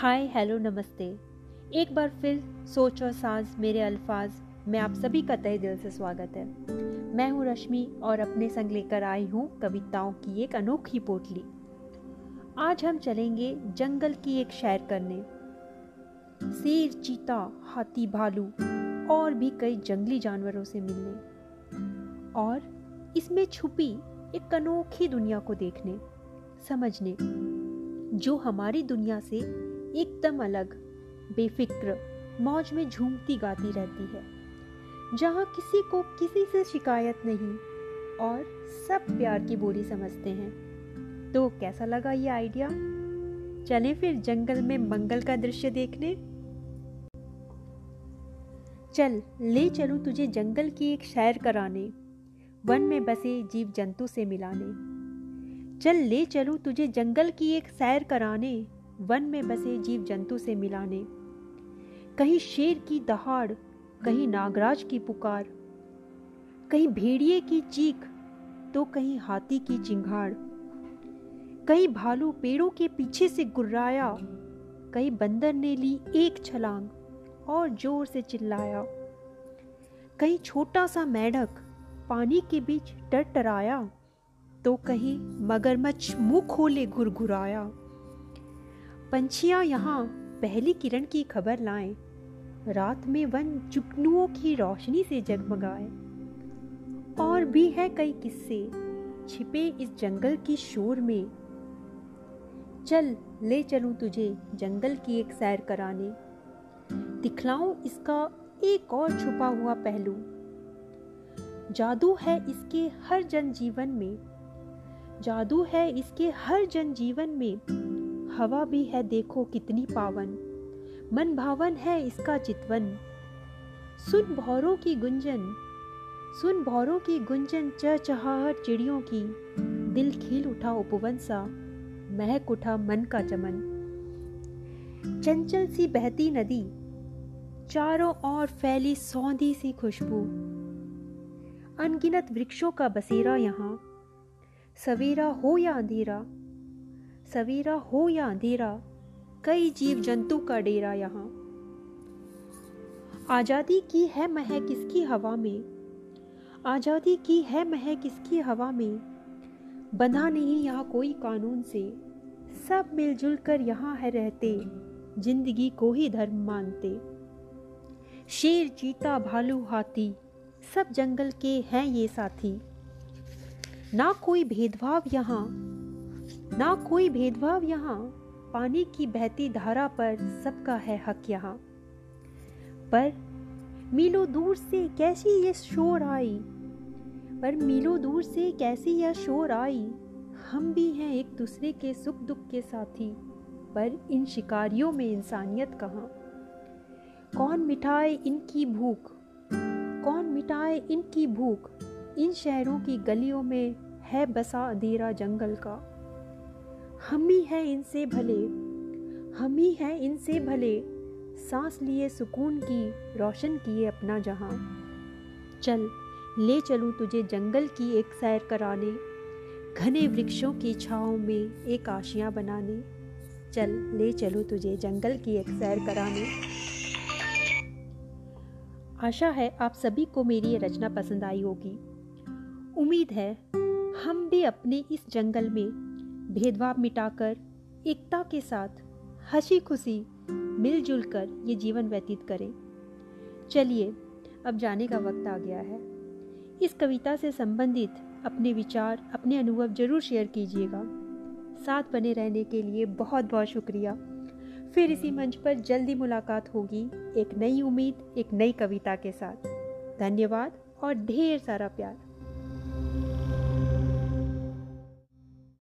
हाय, hello, नमस्ते। एक बार फिर सोच और सांस मेरे अल्फाज, में आप सभी का तहे दिल से स्वागत है। मैं हूँ रश्मि और अपने संग लेकर आई हूँ कविताओं की एक अनोखी पोटली। आज हम चलेंगे जंगल की एक शैर करने। शेर, चीता, हाथी, भालू और भी कई जंगली जानवरों से मिलने और इसमें छुपी एक अनोखी दुनिया को देखने, समझने, जो हमारी दुनिया से एकदम अलग, बेफिक्र, मौज में झूमती गाती रहती है। जहाँ किसी को किसी से शिकायत नहीं और सब प्यार की बोली समझते हैं। तो कैसा लगा ये आइडिया? चलें फिर जंगल में मंगल का दृश्य देखने। चल, ले चलूँ तुझे जंगल की एक सैर कराने, वन में बसे जीव जंतु से मिलाने। चल, ले चलूँ तुझे जंगल की एक सैर कराने। वन में बसे जीव जंतु से मिलाने। कहीं शेर की दहाड़, कहीं नागराज की पुकार। कहीं भेड़िए की चीख तो कहीं हाथी की चिंगाड़। कहीं भालू पेड़ों के पीछे से गुर्राया। कहीं बंदर ने ली एक छलांग, और ज़ोर से चिल्लाया। कहीं छोटा सा मेढक, पानी के बीच टरटराया। तो कहीं मगरमच्छ मुँह खोले घुरघुराया। पंछियाँ यहाँ पहली किरण की खबर लाएँ। रात में वन जुगनुओं की रोशनी से जगमगाए। और भी है कई किस्से छिपे इस जंगल की शोर में। चल, ले चलूँ तुझे जंगल की एक सैर कराने। दिखलाऊं इसका एक और छुपा हुआ पहलू। जादू है इसके हर जन जीवन में। जादू है इसके हर जन जीवन में। हवा भी है, देखो कितनी पावन। मन भावन है इसका चितवन। सुन भौरों की गुंजन, सुन भौरों की गुंजन चहचहाहट चिड़ियों की। दिल खिल उठा उपवन सा, महक उठा मन का चमन। चंचल सी बहती नदी, चारों ओर फैली सौंधी सी खुशबू। अनगिनत वृक्षों का बसेरा यहाँ, सवेरा हो या अंधेरा सवेरा हो या अंधेरा, कई जीव जंतु का डेरा यहाँ। आज़ादी की है महक इसकी हवा में? आज़ादी की है महक इसकी हवा में? बंधा नहीं यहाँ कोई कानून से। सब मिलजुल कर यहाँ है रहते, ज़िंदगी को ही धर्म मानते। शेर चीता भालू हाथी, सब जंगल के हैं ये साथी। ना कोई भेदभाव यहाँ ना कोई भेदभाव यहाँ। पानी की बहती धारा पर सबका है हक यहाँ। पर मीलों दूर से कैसी ये शोर आई? पर मीलों दूर से कैसी यह शोर आई? हम भी हैं एक दूसरे के सुख दुख के साथी, पर इन शिकारियों में इंसानियत कहाँ? कौन मिटाए इनकी भूख? कौन मिटाए इनकी भूख? इन शहरों की गलियों में है बसा अंधेरा जंगल का। हम ही हैं इनसे भले। हम ही हैं इनसे भले। सांस लिए, सुकून की, रोशन किए अपना जहाँ। चल, ले चलूँ तुझे जंगल की एक सैर कराने। घने वृक्षों की छाओं में एक आशियाँ बनाने। चल, ले चलूँ तुझे जंगल की एक सैर कराने। आशा है आप सभी को मेरी ये रचना पसंद आई होगी। उम्मीद है हम भी अपने इस जंगल में भेदभाव मिटाकर, एकता के साथ हँसी खुशी मिलजुल कर ये जीवन व्यतीत करें। चलिए, अब जाने का वक्त आ गया है। इस कविता से संबंधित अपने विचार, अपने अनुभव ज़रूर शेयर कीजिएगा। साथ बने रहने के लिए बहुत बहुत शुक्रिया। फिर इसी मंच पर जल्दी मुलाकात होगी एक नई उम्मीद, एक नई कविता के साथ। धन्यवाद और ढेर सारा प्यार।